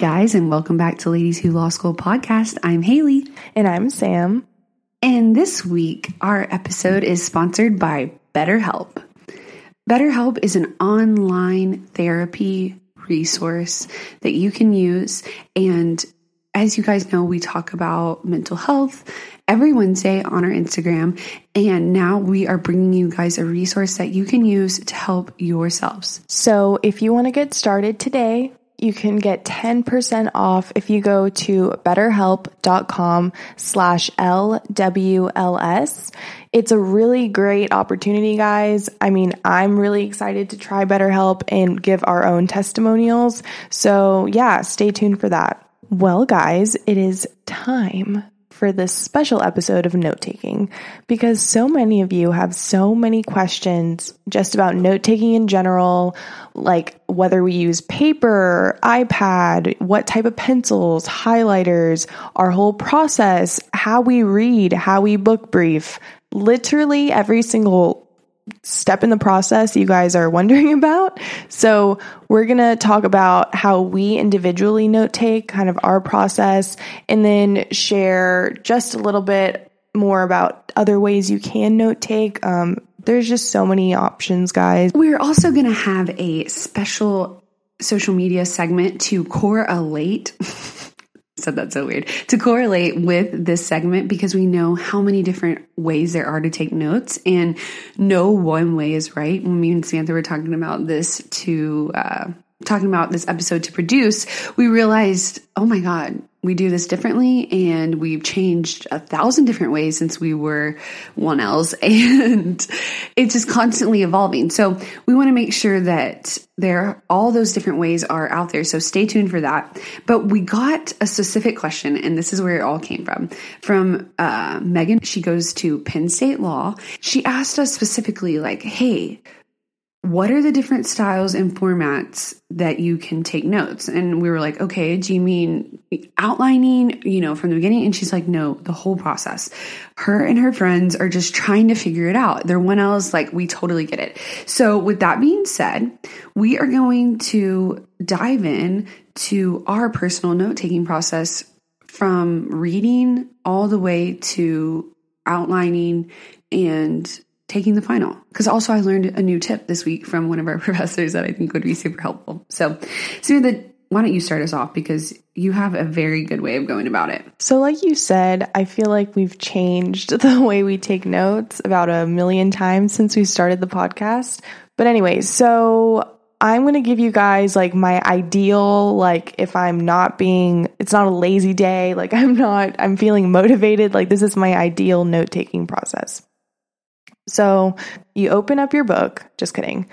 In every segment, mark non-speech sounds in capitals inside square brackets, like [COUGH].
Guys, and welcome back to Ladies Who Law School podcast. I'm Haley. And I'm Sam. And this week, our episode is sponsored by BetterHelp. BetterHelp is an online therapy resource that you can use. And as you guys know, we talk about mental health every Wednesday on our Instagram. And now we are bringing you guys a resource that you can use to help yourselves. So if you want to get started today, you can get 10% off if you go to betterhelp.com slash LWLS. It's a really great opportunity, guys. I mean, I'm really excited to try BetterHelp and give our own testimonials. So yeah, stay tuned for that. Well, guys, it is time for this special episode of note taking because so many of you have so many questions just about note taking in general, like whether we use paper, iPad, what type of pencils, highlighters, our whole process, how we read, how we book brief. Literally every single step in the process you guys are wondering [LAUGHS] about. So, we're going to talk about how we individually note take, kind of our process, and then share just a little bit more about other ways you can note take. Um, there's just so many options, guys. We're also going to have a special social media segment to correlate. [LAUGHS] said that so weird. To correlate with this segment because we know how many different ways there are to take notes and no one way is right. When me and samantha were talking about this to uh, talking about this episode to produce we realized oh my god we do this differently and we've changed a thousand different ways since we were 1Ls [LAUGHS] and it's just constantly evolving. So we want to make sure that there, all those different ways are out there. So stay tuned for that. But we got a specific question and this is where it all came from, from uh, Megan. She goes to Penn State Law. She asked us specifically like, Hey, what are the different styles and formats that you can take notes? And we were like, okay, do you mean outlining, you know, from the beginning? And she's like, no, the whole process. Her and her friends are just trying to figure it out. They're 1Ls, like, we totally get it. So, with that being said, we are going to dive in to our personal note taking process from reading all the way to outlining and taking the final. Because also I learned a new tip this week from one of our [LAUGHS] professors that I think would be super helpful. So, Samantha, why don't you start us off because you have a very good way of going about it. So, like you said, I feel like we've changed [LAUGHS] the way we take notes about a million times since we started the podcast. But, anyway, so I'm going to give you guys like my ideal, like if I'm not being, it's not a lazy day, like [LAUGHS] I'm not, I'm feeling motivated, like this is my ideal note taking process. So you open up your book, just kidding.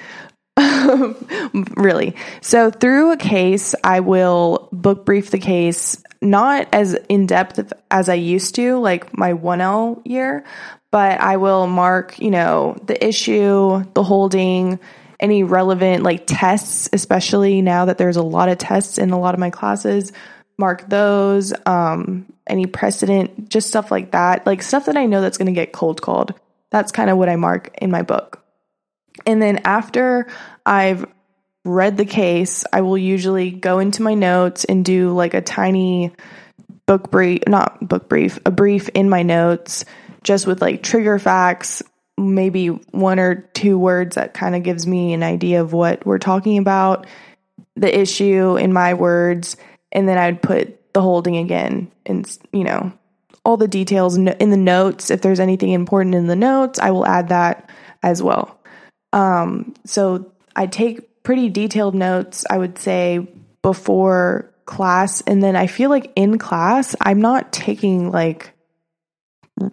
[LAUGHS] really. So through a case, I will book brief the case, not as in depth as I used to, like my 1L year, but I will mark, you know, the issue, the holding, any relevant like tests, especially now that there's a lot of tests in a lot of my classes, mark those, um, any precedent, just stuff like that, like stuff that I know that's going to get cold called. That's kind of what I mark in my book. And then after I've read the case, I will usually go into my notes and do like a tiny book brief, not book brief, a brief in my notes just with like trigger facts, maybe one or two words that kind of gives me an idea of what we're talking about, the issue in my words, and then I'd put the holding again and, you know, all the details in the notes. If there's anything important in the notes, I will add that as well. Um, so I take pretty detailed notes, I would say, before class. And then I feel like in class, I'm not taking like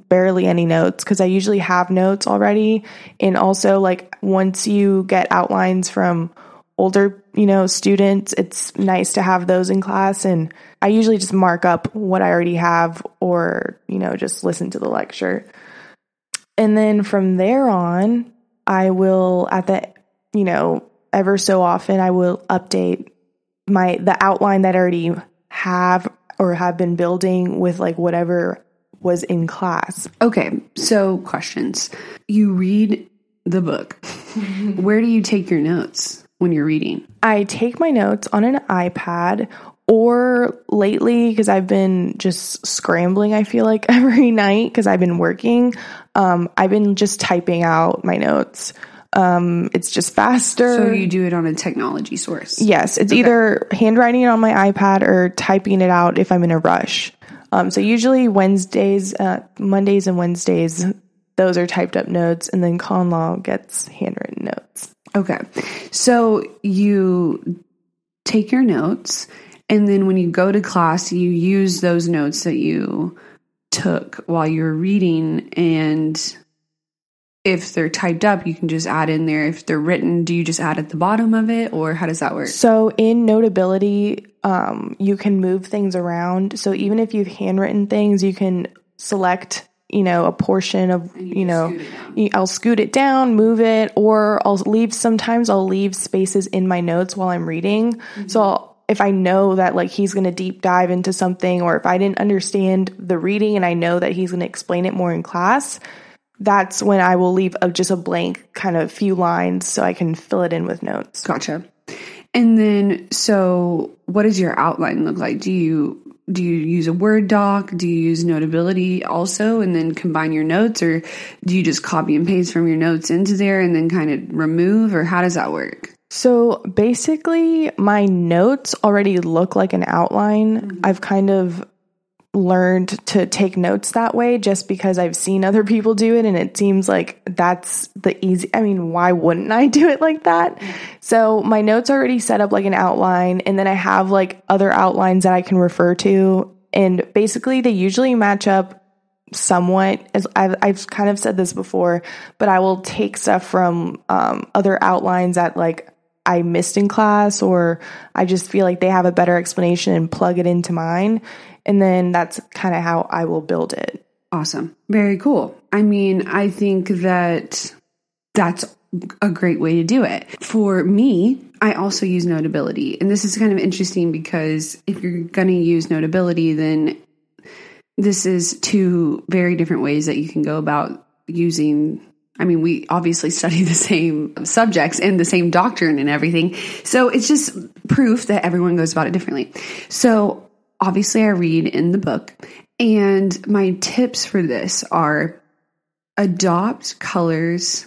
barely any notes because I usually have notes already. And also, like, once you get outlines from older, you know, students, it's nice to have those in class. And I usually just mark up what I already have or, you know, just listen to the lecture. And then from there on, I will, at the, you know, ever so often, I will update my, the outline that I already have or have been building with like whatever was in class. Okay, so questions. You read the book. [LAUGHS] Where do you take your notes when you're reading? I take my notes on an iPad or lately because I've been just scrambling I feel like [LAUGHS] every night because I've been working um, I've been just typing out my notes um, it's just faster So you do it on a technology source. yes it's either handwriting it on my iPad or typing it out if I'm in a rush um, so usually Wednesdays, uh, Mondays and Wednesdays, those are typed up notes, and then con law gets handwritten notes. Okay. So you take your notes, and then when you go to class, you use those notes that you took while you were reading. And if they're typed up, you can just add in there. If they're written, do you just add at the bottom of it, or how does that work? So in Notability, um, you can move things around. So even if you've handwritten things, you can select, you know, a portion of, you, know, I'll scoot it down, move it, or I'll leave. Sometimes I'll leave spaces in my notes while I'm reading. Mm-hmm. So I'll, if I know that like he's going to deep dive into something, or if I didn't understand the reading and I know that he's going to explain it more in class, that's when I will leave a, just a blank kind of few lines so I can fill it in with notes. Gotcha. And then, so what does your outline look like? Do you do you use a Word doc? Do you use Notability also, and then combine your notes, or do you just copy and paste from your notes into there and then kind of remove, or how does that work? So basically, my notes already look like an outline. Mm-hmm. I've kind of learned to take notes that way just because I've seen other people do it and it seems like that's the easy I mean why wouldn't I do it like that? So my notes are already set up like an outline and then I have like other outlines that I can refer to and basically they usually match up somewhat as I've, I've kind of said this before but I will take stuff from um, other outlines that like I missed in class or I just feel like they have a better explanation and plug it into mine and then that's kind of how I will build it. Awesome. Very cool. I mean, I think that that's a great way to do it. For me, I also use Notability. And this is kind of interesting because if you're going to use Notability, then this is two very different ways that you can go about using I mean, we obviously [LAUGHS] study the same subjects and the same doctrine and everything. So it's just proof that everyone goes about it differently. So obviously, I read in the book, and my tips for this are adopt colors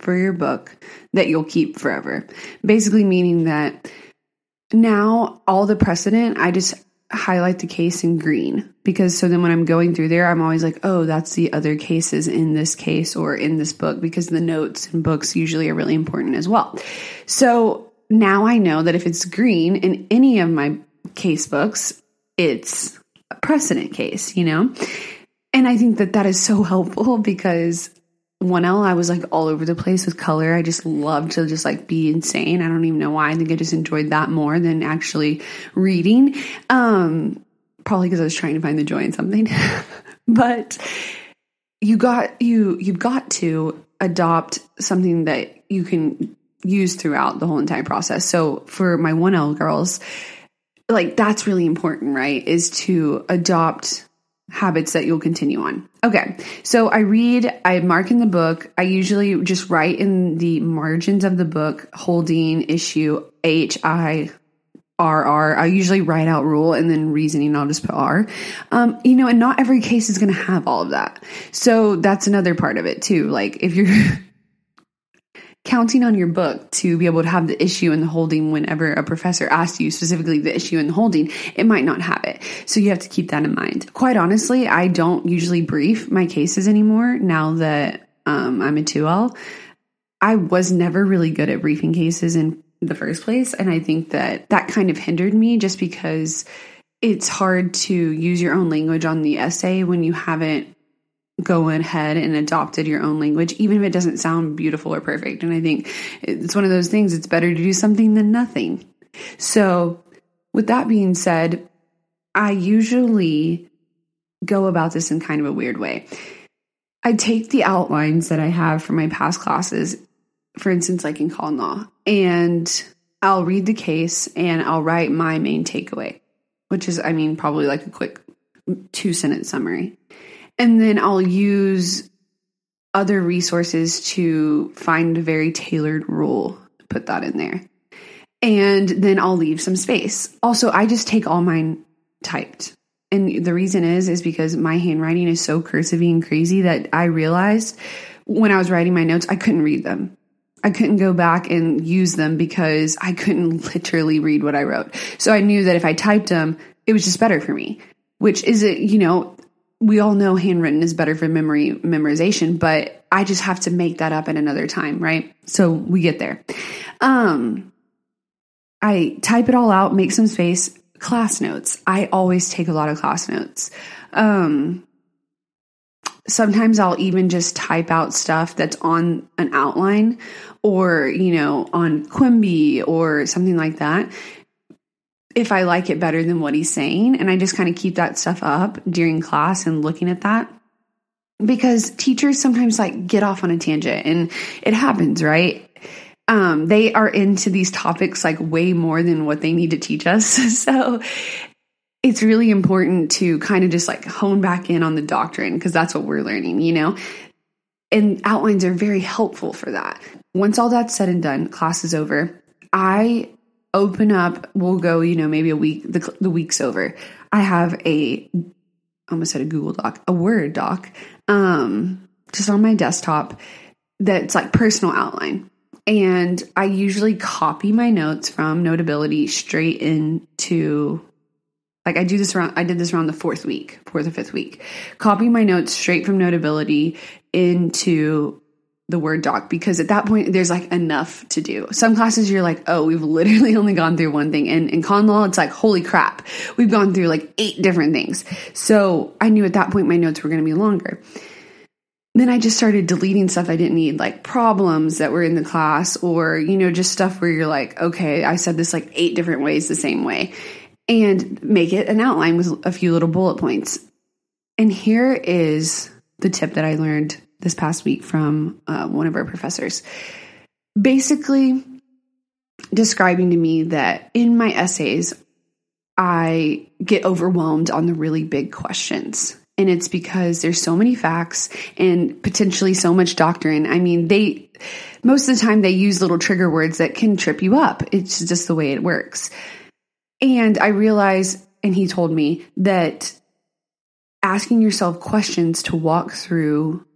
for your book that you'll keep forever. Basically, meaning that now all the precedent, I just highlight the case in green because so then when I'm going through there, I'm always like, oh, that's the other cases in this case or in this book because the notes and books usually are really important as well. So now I know that if it's green in any of my case books, it's a precedent case, you know? And I think that that is so [LAUGHS] helpful because 1L, I was like all over the place with color. I just loved to just like be insane. I don't even know why. I think I just enjoyed that more than actually reading. Um, probably because I was trying to find the joy in something. [LAUGHS] but you got you you've got to adopt something that you can use throughout the whole entire process. So for my 1L girls, like that's really important, right? Is to adopt habits that you'll continue on. Okay, so I read, I mark in the book. I usually just write in the margins of the book holding issue H I R R. I usually write out rule and then reasoning, I'll just put R. Um, you know, and not every case is going to have all of that. So that's another part of it too. Like if you're [LAUGHS] counting on your book to be able to have the issue and the holding whenever a professor asks you specifically the issue and the holding, it might not have it. So you have to keep that in mind. Quite honestly, I don't usually brief my cases anymore now that um, I'm a 2L. I was never really good at briefing cases in the first place. And I think that that kind of hindered me just because it's hard to use your own language on the essay when you haven't gone ahead and adopted your own language, even if it doesn't sound beautiful or perfect. And I think it's one of those things, it's better to do something than nothing. So, with that being said, I usually go about this in kind of a weird way. I take the outlines that I have for my past classes for instance, like in common law, and I'll read the case and I'll write my main takeaway, which is, I mean, probably like a quick two sentence summary. And then I'll use other resources to find a very tailored rule, put that in there. And then I'll leave some space. Also, I just take all mine typed. And the reason is, is because my handwriting is so cursive and crazy that I realized when I was writing my notes, I couldn't read them. I couldn't go back and use them because I couldn't [LAUGHS] literally read what I wrote. So I knew that if I typed them, it was just better for me, which is it, you know, we all know handwritten is better for memory memorization, but I just have to make that up at another time, right? So we get there. Um I type it all out, make some space, class notes. I always take a lot of class notes. Um sometimes I'll even just type out stuff that's on an outline or, you know, on Quimbee or something like that. If I like it better than what he's saying, and I just kind of keep that stuff up during class and looking at that. Because teachers sometimes like get off on a tangent and it happens, right? Um, they are into these topics like way more than what they need to teach us. [LAUGHS] so it's really important to kind of just like hone back in on the doctrine because that's what we're learning, you know? And outlines are very helpful for that. Once all that's said and done, class is over. I open up, we'll go, you know, maybe a week, the, the week's over. I have a, almost said a Google Doc, a Word doc, um, just on my desktop that's like personal outline. And I usually copy my notes from Notability straight into like I do this around, I did this around the fourth week, fourth or fifth week. Copy my notes straight from Notability into the Word doc because at that point there's like enough to do. Some classes you're like, oh, we've literally [LAUGHS] only gone through one thing. And in con law, it's like, holy crap, we've gone through like eight different things. So I knew at that point my notes were going to be longer. Then I just started deleting stuff I didn't need, like problems that were in the class, or, you know, just stuff where you're like, okay, I said this like eight different ways the same way and make it an outline with a few little bullet points. And here is the tip that I learned this past week from uh, one of our professors. Basically, describing to me that in my essays, I get overwhelmed on the really big questions. And it's because there's so many facts and potentially so much doctrine. I mean, they, most of the time, they use little trigger words that can trip you up. It's just the way it works. And I realized, and he told me that asking yourself questions to walk through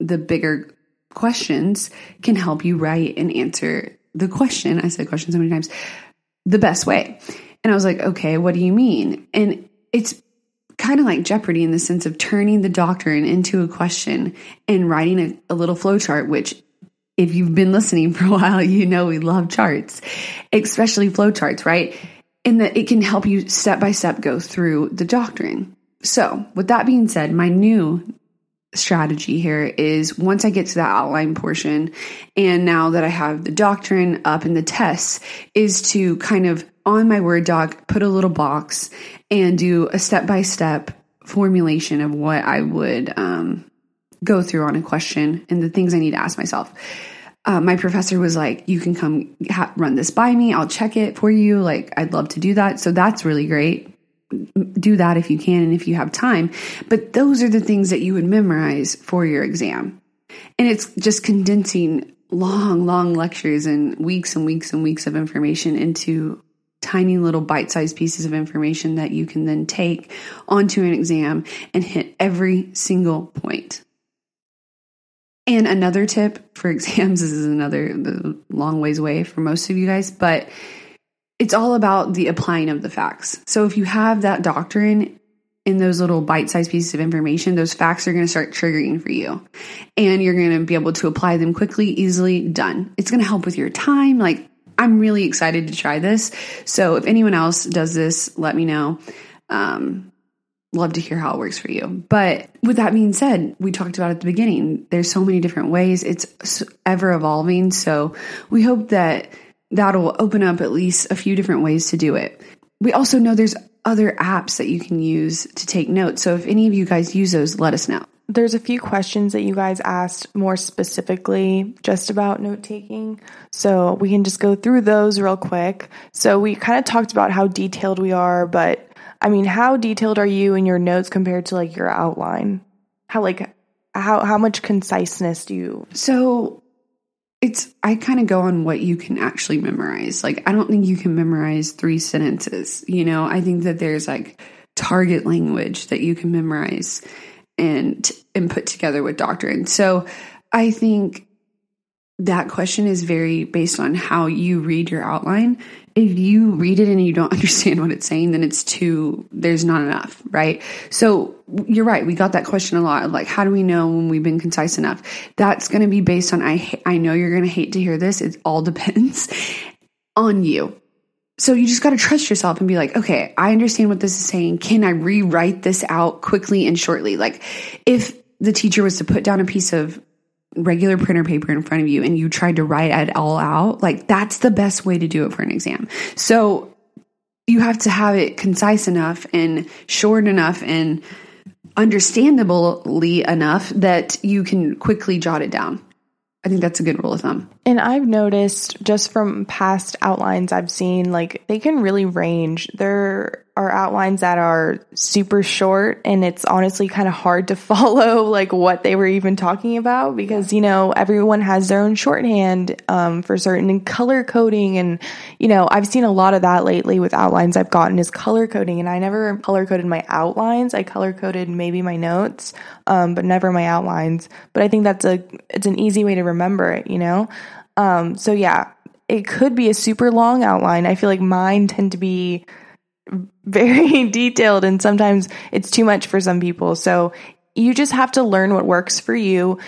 the bigger questions can help you write and answer the question. I said question so many times, the best way. And I was like, okay, what do you mean? And it's kind of like Jeopardy in the sense of turning the doctrine into a question and writing a, a little flowchart, which if you've been listening [LAUGHS] for a while, you know we love charts, especially flowcharts, right? and that it can help you step by step go through the doctrine. So, with that being said, my new strategy here is once I get to that outline portion, and now that I have the doctrine up in the tests, is to kind of on my Word doc put a little box and do a step by step formulation of what I would um, go through on a question and the things I need to ask myself uh, my professor was like, You can come ha- run this by me. I'll check it for you. Like, I'd love to do that. So that's really great. Do that if you can and if you have time. But those are the things that you would memorize for your exam. And it's just condensing long, long lectures and weeks and weeks and weeks of information into tiny little bite sized pieces of information that you can then take onto an exam and hit every single point. And another tip for [LAUGHS] exams this is another long ways away for most of you guys, but it's all about the applying of the facts. So if you have that doctrine in those little bite sized pieces of information, those facts are going to start triggering for you. And you're going to be able to apply them quickly, easily, done. It's going to help with your time. Like, I'm really excited to try this. So if anyone else does this, let me know. Um, love to hear how it works for you. But with that being said, we talked about at the beginning, there's so many different ways. It's ever evolving. So we hope that that'll open up at least a few different ways to do it. We also know there's other apps that you can use to take notes. So if any of you guys use those, let us know. There's a few questions that you guys asked more specifically just about note taking. So we can just go through those real quick. So we kind of talked about how detailed we are, but I mean, how detailed are you in your notes compared to like your outline? How like how how much conciseness do you So it's I kind of go on what you can actually memorize. Like I don't think you can memorize three sentences, you know. I think that there's like target language that you can memorize and and put together with doctrine. So I think that question is very based on how you read your outline if you read it and you don't [LAUGHS] understand what it's saying, then it's too, there's not enough, right? So you're right. We got that question a lot. Like, how do we know when we've been concise enough? That's going to be based on, I, I know you're going to hate to hear this. It all [LAUGHS] depends on you. So you just got to trust yourself and be like, okay, I understand what this is saying. Can I rewrite this out quickly and shortly? Like if the teacher was to put down a piece of regular printer paper in front of you and you tried to write it all out, like that's the best way to do it for an exam. So you have to have it concise enough and short enough and understandably enough that you can quickly jot it down. I think that's a good rule of thumb. And I've noticed just from past outlines I've seen, like they can really range. There are outlines that are super short and it's honestly kind of hard to [LAUGHS] follow like what they were even talking about because you know everyone has their own shorthand um, for certain color coding and you know I've seen a lot of that lately with outlines. I've gotten is color coding and I never color coded my outlines. I color coded maybe my notes um, but never my outlines. But I think that's a it's an easy way to remember it you know? Um, so yeah it could be a super long outline. I feel like mine tend to be very [LAUGHS] detailed and sometimes it's too much for some people. So you just have to learn what works for you.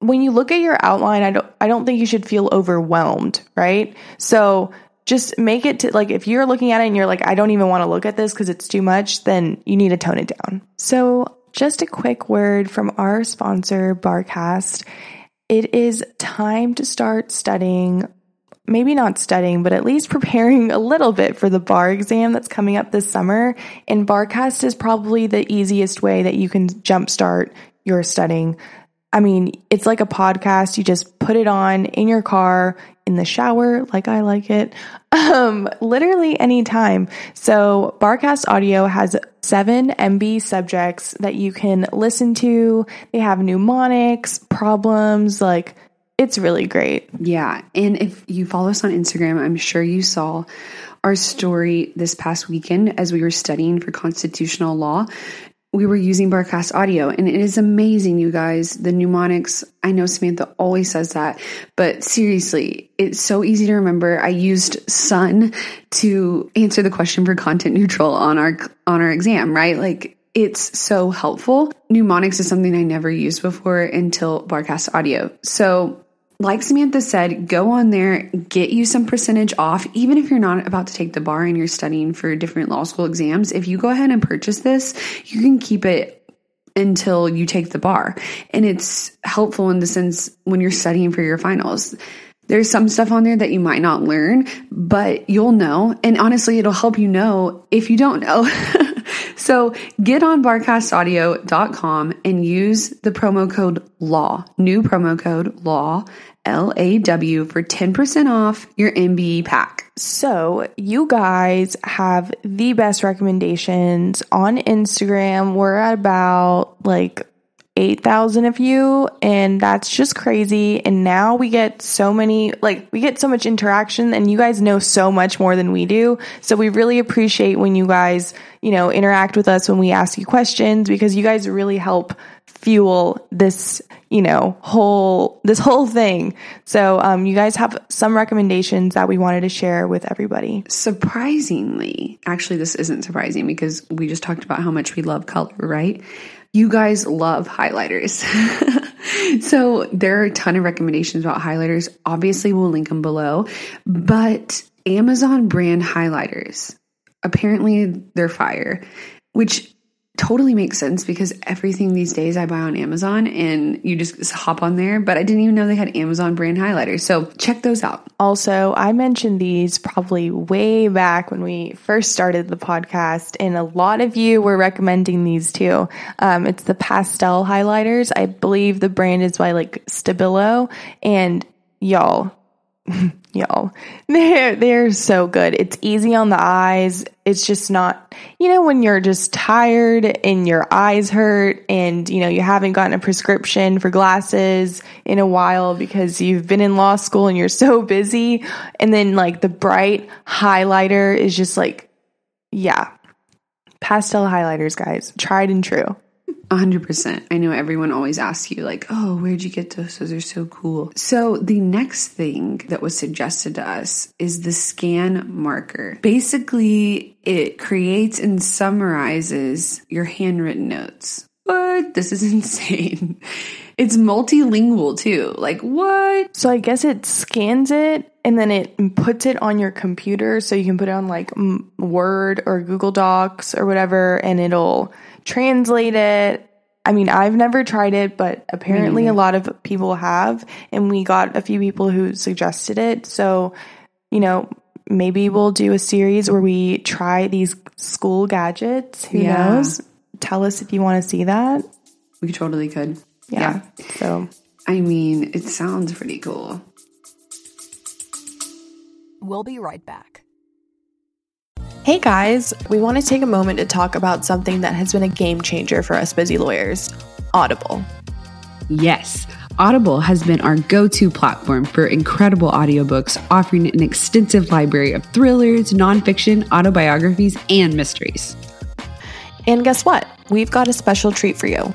When you look at your outline, I don't I don't think you should feel overwhelmed, right? So just make it to like if you're looking at it and you're like I don't even want to look at this cuz it's too much, then you need to tone it down. So just a quick word from our sponsor Barcast. It is time to start studying maybe not studying, but at least [LAUGHS] preparing a little bit for the bar exam that's coming up this summer. And Barcast is probably the easiest way that you can jumpstart your studying. I mean, it's like a podcast. You just put it on in your car, in the shower, like I like it, [LAUGHS] um, literally anytime. So, Barcast Audio has seven MBE subjects that you can listen to. They have mnemonics, problems, like it's really great. Yeah. And if you follow us on Instagram, I'm sure you saw our story this past weekend as we were studying for constitutional law. We were using Barcast audio and it is amazing, you guys. The mnemonics, I know Samantha always says that, but seriously, it's so easy to remember. I used sun to answer the question for content neutral on our, on our exam, right? Like it's so helpful. Mnemonics is something I never used before until Barcast Audio. So like Samantha said, go on there, get you some percentage off, even if you're not about to take the bar and you're studying for different law school exams. If you go ahead and purchase this, you can keep it until you take the bar. And it's helpful in the sense when you're studying for your finals. There's some stuff on there that you might not learn, but you'll know. And honestly, it'll help you know if you don't know. [LAUGHS] so get on barcastaudio.com and use the promo code LAW, new promo code LAW L A W for 10% off your MBE pack. So, you guys have the best recommendations on Instagram. We're at about like 8,000 of you and that's just crazy. And now we get so many like we get so much interaction and you guys know so much more than we do. So we really appreciate when you guys you know interact with us when we ask you questions because you guys really help fuel this you know whole this whole thing. So um, you guys have some recommendations that we wanted to share with everybody. Surprisingly, actually, this isn't surprising because we just talked about how much we love color, right? You guys love highlighters. [LAUGHS] so there are a ton of recommendations about highlighters. Obviously, we'll link them below, but Amazon brand highlighters, apparently they're fire, which totally makes sense because everything these days I buy on Amazon and you just hop on there, but I didn't even know they had Amazon brand highlighters. So check those out. Also, I mentioned these probably way back when we first started the podcast, and a lot of you were recommending these too. Um, it's the pastel highlighters. I believe the brand is by like Stabilo, and y'all, [LAUGHS] y'all, [LAUGHS] they're they're so good. It's easy on the eyes. It's just not, you know, when you're just tired and your eyes hurt, and you know you haven't gotten a prescription for glasses in a while because you've been in law school and you're so [LAUGHS] busy, and then like the bright highlighter is just like, yeah, pastel highlighters, guys, tried and true. 100%. I know everyone always asks you, like, oh, where'd you get those? Those are so cool. So, the next thing that was suggested to us is the Scanmarker. Basically, it creates and summarizes your handwritten notes. What? This is [LAUGHS] insane. It's multilingual too. Like, what? So I guess it scans it and then it puts it on your computer so you can put it on like Word or Google Docs or whatever and it'll translate it. I mean, I've never tried it, but apparently a lot of people have and we got a few people who suggested it. So, you know, maybe we'll do a series where we try these school gadgets. Who Yeah. knows? Tell us if you want to see that. We totally could. Yeah. So I mean, it sounds pretty cool. We'll be right back. Hey guys, we want to take a moment to talk about something that has been a game changer for us busy lawyers Audible. Yes, Audible has been our go to platform for incredible audiobooks, offering an extensive library of thrillers, nonfiction, autobiographies, and mysteries. And guess what? We've got a special treat for you.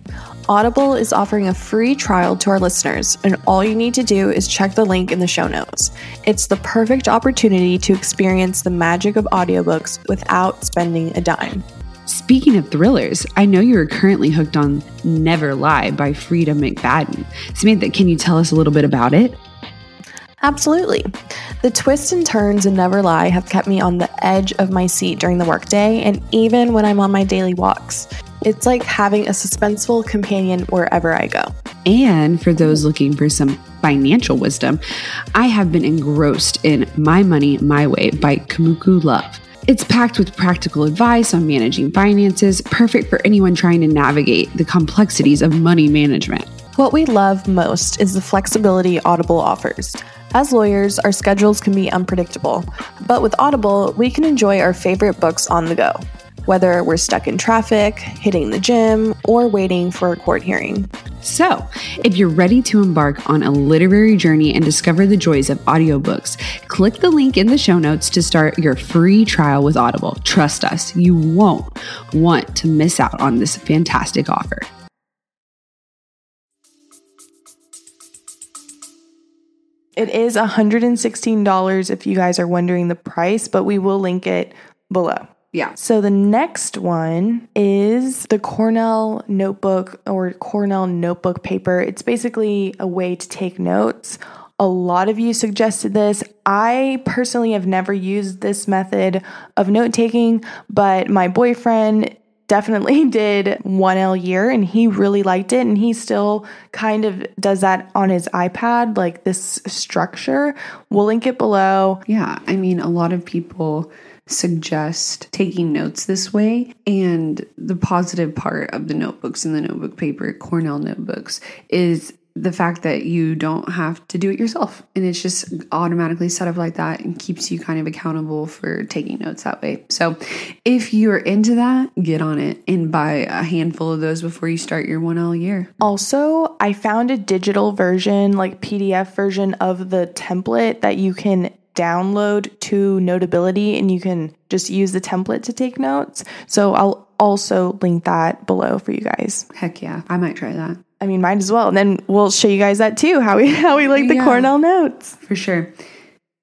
Audible is offering a free trial to our listeners, and all you need to do is check the link in the show notes. It's the perfect opportunity to experience the magic of audiobooks without spending a dime. Speaking of thrillers, I know you are currently hooked on Never Lie by Freida McFadden. Samantha, can you tell us a little bit about it? Absolutely. The twists and turns in Never Lie have kept me on the edge of my seat during the workday and even when I'm on my daily walks. It's like having a suspenseful companion wherever I go. And for those looking for some financial wisdom, I have been engrossed in My Money My Way by Kumiko Love. It's packed with practical advice on managing finances, perfect for anyone trying to navigate the complexities of money management. What we love most is the flexibility Audible offers. As lawyers, our schedules can be unpredictable, but with Audible, we can enjoy our favorite books on the go, whether we're stuck in traffic, hitting the gym, or waiting for a court hearing. So, if you're ready to embark on a literary journey and discover the joys of audiobooks, click the link in the show notes to start your free trial with Audible. Trust us, you won't want to miss out on this fantastic offer. It is $116 if you guys are wondering the price, but we will link it below. Yeah. So the next one is the Cornell notebook or Cornell notebook paper. It's basically a way to take notes. A lot of you suggested this. I personally have never used this method of note taking, but my boyfriend definitely [LAUGHS] did 1L year and he really liked it and he still kind of does that on his iPad like this structure. We'll link it below. Yeah, I mean, a lot of people suggest taking notes this way. And the positive part of the notebooks and the notebook paper, Cornell notebooks, is the fact that you don't have to do it yourself and it's just automatically set up like that and keeps you kind of accountable for taking notes that way. So, if you're into that, get on it and buy a handful of those before you start your 1L year. Also, I found a digital version, like PDF version of the template that you can download to Notability and you can just use the template to take notes. So, I'll also link that below for you guys. Heck yeah, I might try that. I mean, might as well. And then we'll show you guys that too, how we [LAUGHS] how we like the Yeah. Cornell notes. For sure.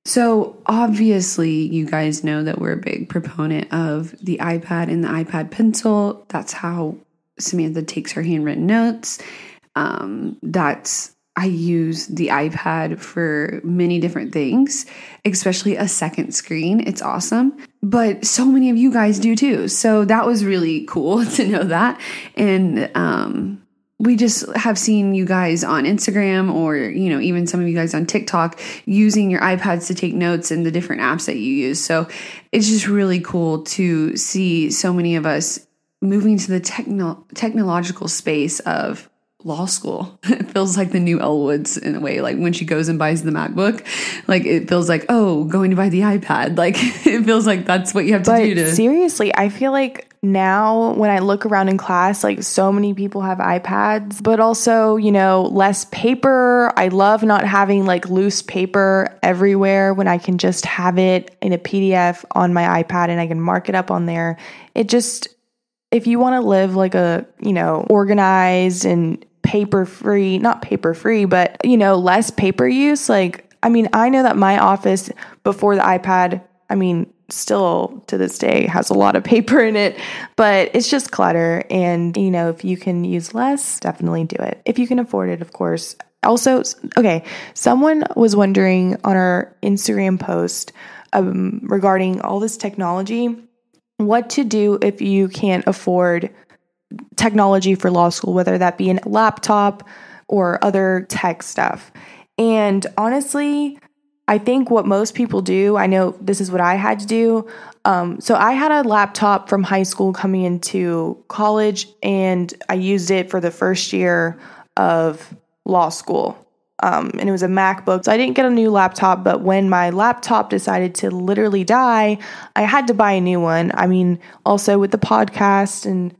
So, obviously, you guys know that we're a big proponent of the iPad and the iPad Pencil. That's how Samantha takes her handwritten notes. Um, that's I use the iPad for many different things, especially a second screen. It's awesome. But so many of you guys do too. So that was really cool [LAUGHS] to know that. And um we just have seen you guys on Instagram or, you know, even some of you guys on TikTok using your iPads to take notes and the different apps that you use. So it's just really cool to see so many of us moving to the techno- technological space of law school. [LAUGHS] It feels like the new Elle Woods in a way. Like when she goes and buys the MacBook, like it feels like, oh, going to buy the iPad. [LAUGHS] Like it feels like that's what you have to But do to. seriously, I feel like now when I look around in class, like so many people have iPads, but also, you know, less paper. I love not having like loose paper everywhere when I can just have it in a PDF on my iPad and I can mark it up on there. It just, if you want to live like a, you know, organized and paper free, not paper free, but, you know, less paper use, like, I mean, I know that my office before the iPad, I mean, still to this day has a lot of paper in it, but it's just clutter. And, you know, if you can use less, definitely do it. If you can afford it, of course. Also, okay, someone was wondering on our Instagram post um, regarding all this technology what to do if you can't afford technology for law school, whether that be a laptop or other tech stuff. And honestly, I think what most people do, I know this is what I had to do. Um, so I had a laptop from high school coming into college, and I used it for the first year of law school. Um, and it was a MacBook. So I didn't get a new laptop, but when my laptop decided to literally die, I had to buy a new one. I mean, also with the podcast and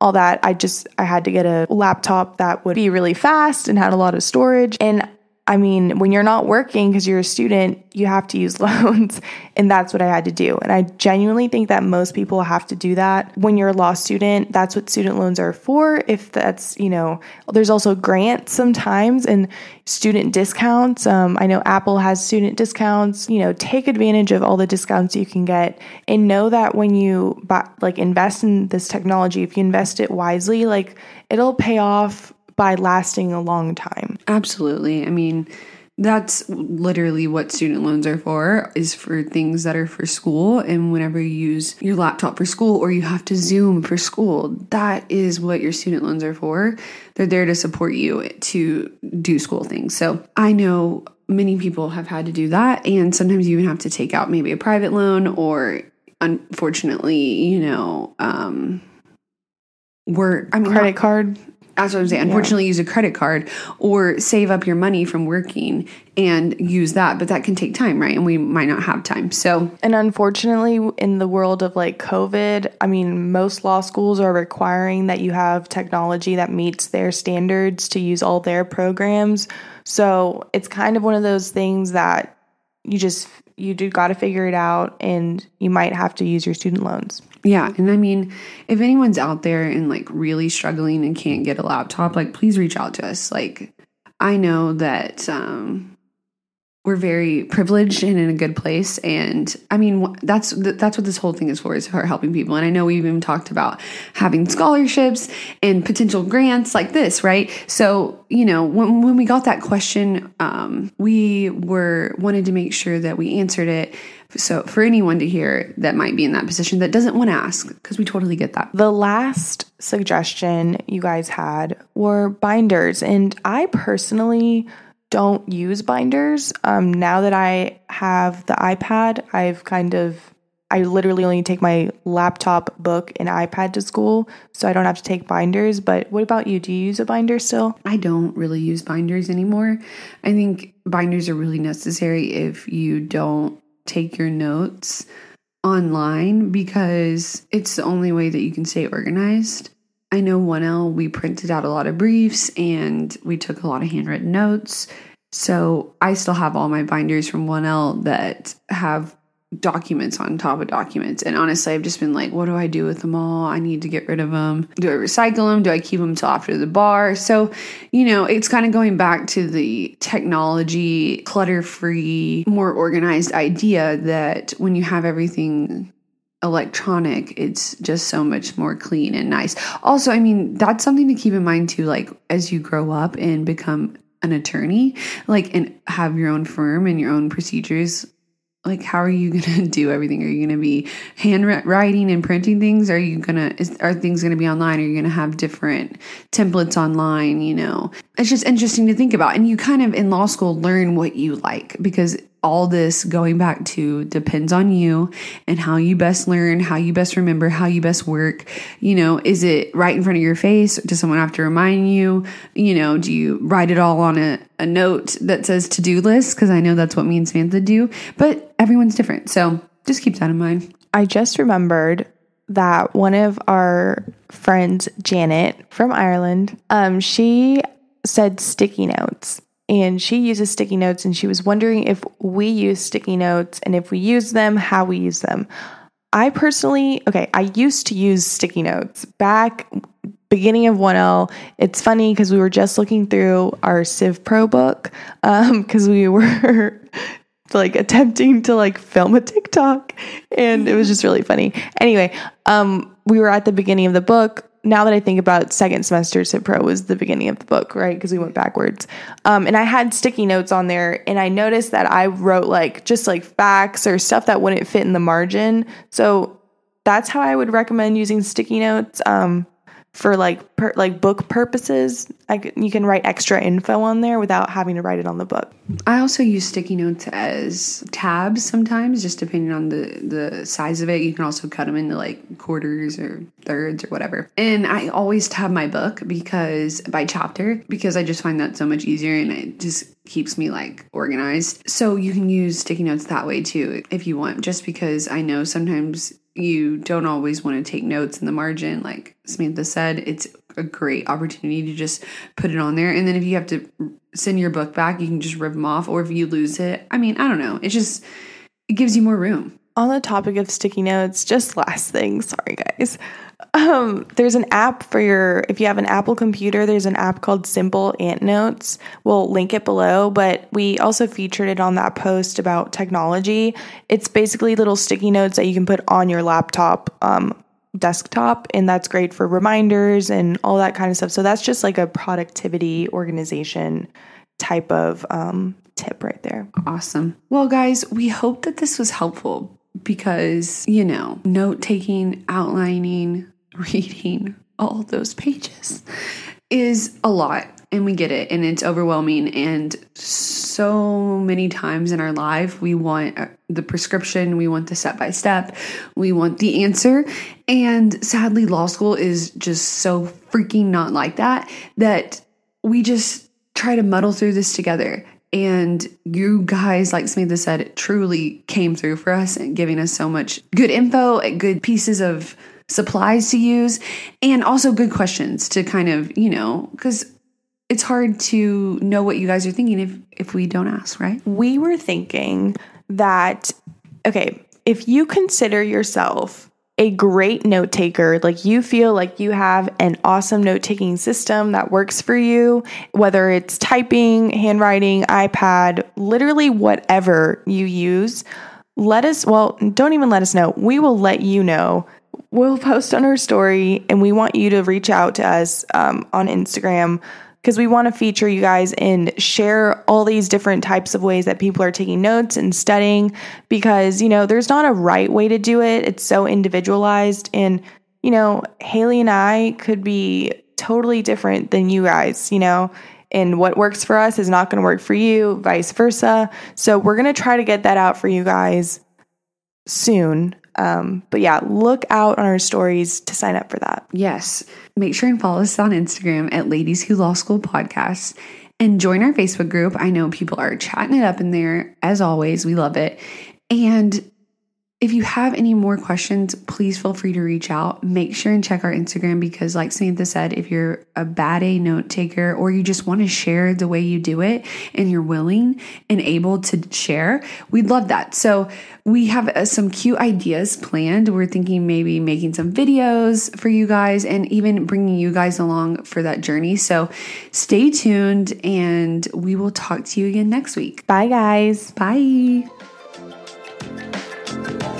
all that, I just I had to get a laptop that would be really fast and had a lot of storage. And I mean, when you're not working because you're a student, you have to use [LAUGHS] loans. And that's what I had to do. And I genuinely think that most people have to do that. When you're a law student, that's what student loans are for. If that's, you know, there's also grants sometimes and student discounts. Um, I know Apple has student discounts. You know, take advantage of all the discounts you can get and know that when you buy, like invest in this technology, if you invest it wisely, like it'll pay off by lasting a long time. Absolutely. I mean, that's literally what student loans are for is for things that are for school and whenever you use your laptop for school or you have to zoom for school that is what your student loans are for they're there to support you to do school things so i know many people have had to do that and sometimes you even have to take out maybe a private loan or unfortunately you know um we're i mean Credit card. That's what I'm saying. Unfortunately, use a credit card or save up your money from working and use that, but that can take time, right? And we might not have time. So, And unfortunately, in the world of like COVID, I mean, most law schools are requiring that you have technology that meets their standards to use all their programs. So it's kind of one of those things that you just, you do got to figure it out and you might have to use your student loans. yeah. And I mean, if anyone's out there and like really struggling and can't get a laptop, like please reach out to us. Like, I know that um, we're very privileged and in a good place. And I mean, that's that's what this whole thing is for, is for helping people. And I know we've even talked about having scholarships and potential grants like this, right? So, you know, when, when we got that question, um, we were wanted to make sure that we answered it. So for anyone to hear that might be in that position that doesn't want to ask, because we totally get that. The last suggestion you guys had were binders, and I personally don't use binders. Um, now that I have the iPad, I've kind of I literally only take my laptop, book, and iPad to school, so I don't have to take binders. But what about you? Do you use a binder still? I don't really use binders anymore. I think binders are really necessary if you don't take your notes online because it's the only way that you can stay organized. I know 1L, we printed out a lot of briefs and we took a lot of handwritten notes. So I still have all my binders from 1L that have documents on top of documents. And honestly, I've just been like, what do I do with them all? I need to get rid of them. Do I recycle them? Do I keep them till after the bar? So, you know, it's kind of going back to the technology, clutter free, more organized idea that when you have everything electronic, it's just so much more clean and nice. Also, I mean, that's something to keep in mind too, like as you grow up and become an attorney, like, and have your own firm and your own procedures like how are you [LAUGHS] to do everything? Are you to be handwriting and printing things? Are you to are things going to be online? Are you to have different templates online you know? It's just interesting to think about and you kind of in law school learn what you like because all this going back to depends on you and how you best learn, how you best remember, how you best work. You know, is it right in front of your face? Does someone have to remind you? You know, do you write it all on a, a note that says to do list? Because I know that's what me and Samantha do, but everyone's different. So just keep that in mind. I just remembered that one of our friends, Janet from Ireland, um, she said sticky notes and she uses sticky notes and she was wondering if we use sticky notes and if we use them, how we use them. I personally, okay, I used to use sticky notes back beginning of 1L. It's funny because we were just looking through our Civ Pro book because um, [LAUGHS] we were like attempting to like film a TikTok and it was just really funny. Anyway, um, we were at the beginning of the book now that I think about second semester Civ Pro was the beginning of the book, right? Because we went backwards. Um, and I had sticky notes on there, and I noticed that I wrote like just like facts or stuff that wouldn't fit in the margin. So that's how I would recommend using sticky notes. Um, for like per, like book purposes I, you can write extra info on there without having to write it on the book. I also use sticky notes as tabs sometimes just depending on the the size of it. You can also cut them into like quarters or thirds or whatever. And i always tab my book because by chapter because i just find that so much easier and it just keeps me like organized. So you can use sticky notes that way too if you want just because i know sometimes you don't always want to take notes in the margin. Like Samantha said, it's a great opportunity to just put it on there. And then if you have to send your book back, you can just rip them off. Or if you lose it, I mean, I don't know. It just, it gives you more room. On the topic of sticky notes, just last thing, sorry guys. Um, there's an app for your if you have an Apple computer, there's an app called Simple Ant Notes. We'll link it below, but we also featured it on that post about technology. It's basically little sticky notes that you can put on your laptop um, desktop, and that's great for reminders and all that kind of stuff. So that's just like a productivity organization type of um, tip right there. Awesome. Well, guys, we hope that this was helpful because, you know, note taking, outlining, [LAUGHS] reading all those pages is a lot and we get it and it's overwhelming. And so many times in our life we want uh, the prescription we want the step by step we want the answer. And sadly law school is just so freaking not like that that we just try to muddle through this together. And you guys, like Samantha said, truly came through for us and giving us so much good info, good pieces of supplies to use, and also good questions to kind of, you know, because it's hard to know what you guys are thinking if if we don't ask, right? We were thinking that okay, if you consider yourself a great note taker, like you feel like you have an awesome note taking system that works for you, whether it's typing, handwriting, iPad, literally whatever you use, let us, well, don't even let us know. We will let you know. We'll post on our story and we want you to reach out to us um, on Instagram because we want to feature you guys and share all these different types of ways that people are taking notes and studying because, you know, there's not a right way to do it. It's so individualized. And, you know, Haley and I could be totally different than you guys, you know, and what works for us is not going to work for you, vice versa. So we're going to try to get that out for you guys soon. Um, but yeah, look out on our stories to sign up for that. Yes. Make sure and follow us on Instagram at Ladies Who Law School Podcasts and join our Facebook group. I know people are chatting it up in there. As always, we love it. And if you have any more questions, please feel free to reach out. Make sure and check our Instagram because, like Samantha said, if you're a bad A note taker or you just want to share the way you do it and you're willing and able to share, we'd love that. So, we have uh, some cute ideas planned. We're thinking maybe making some videos for you guys and even bringing you guys along for that journey. So, stay tuned and we will talk to you again next week. Bye, guys. Bye. Podcast.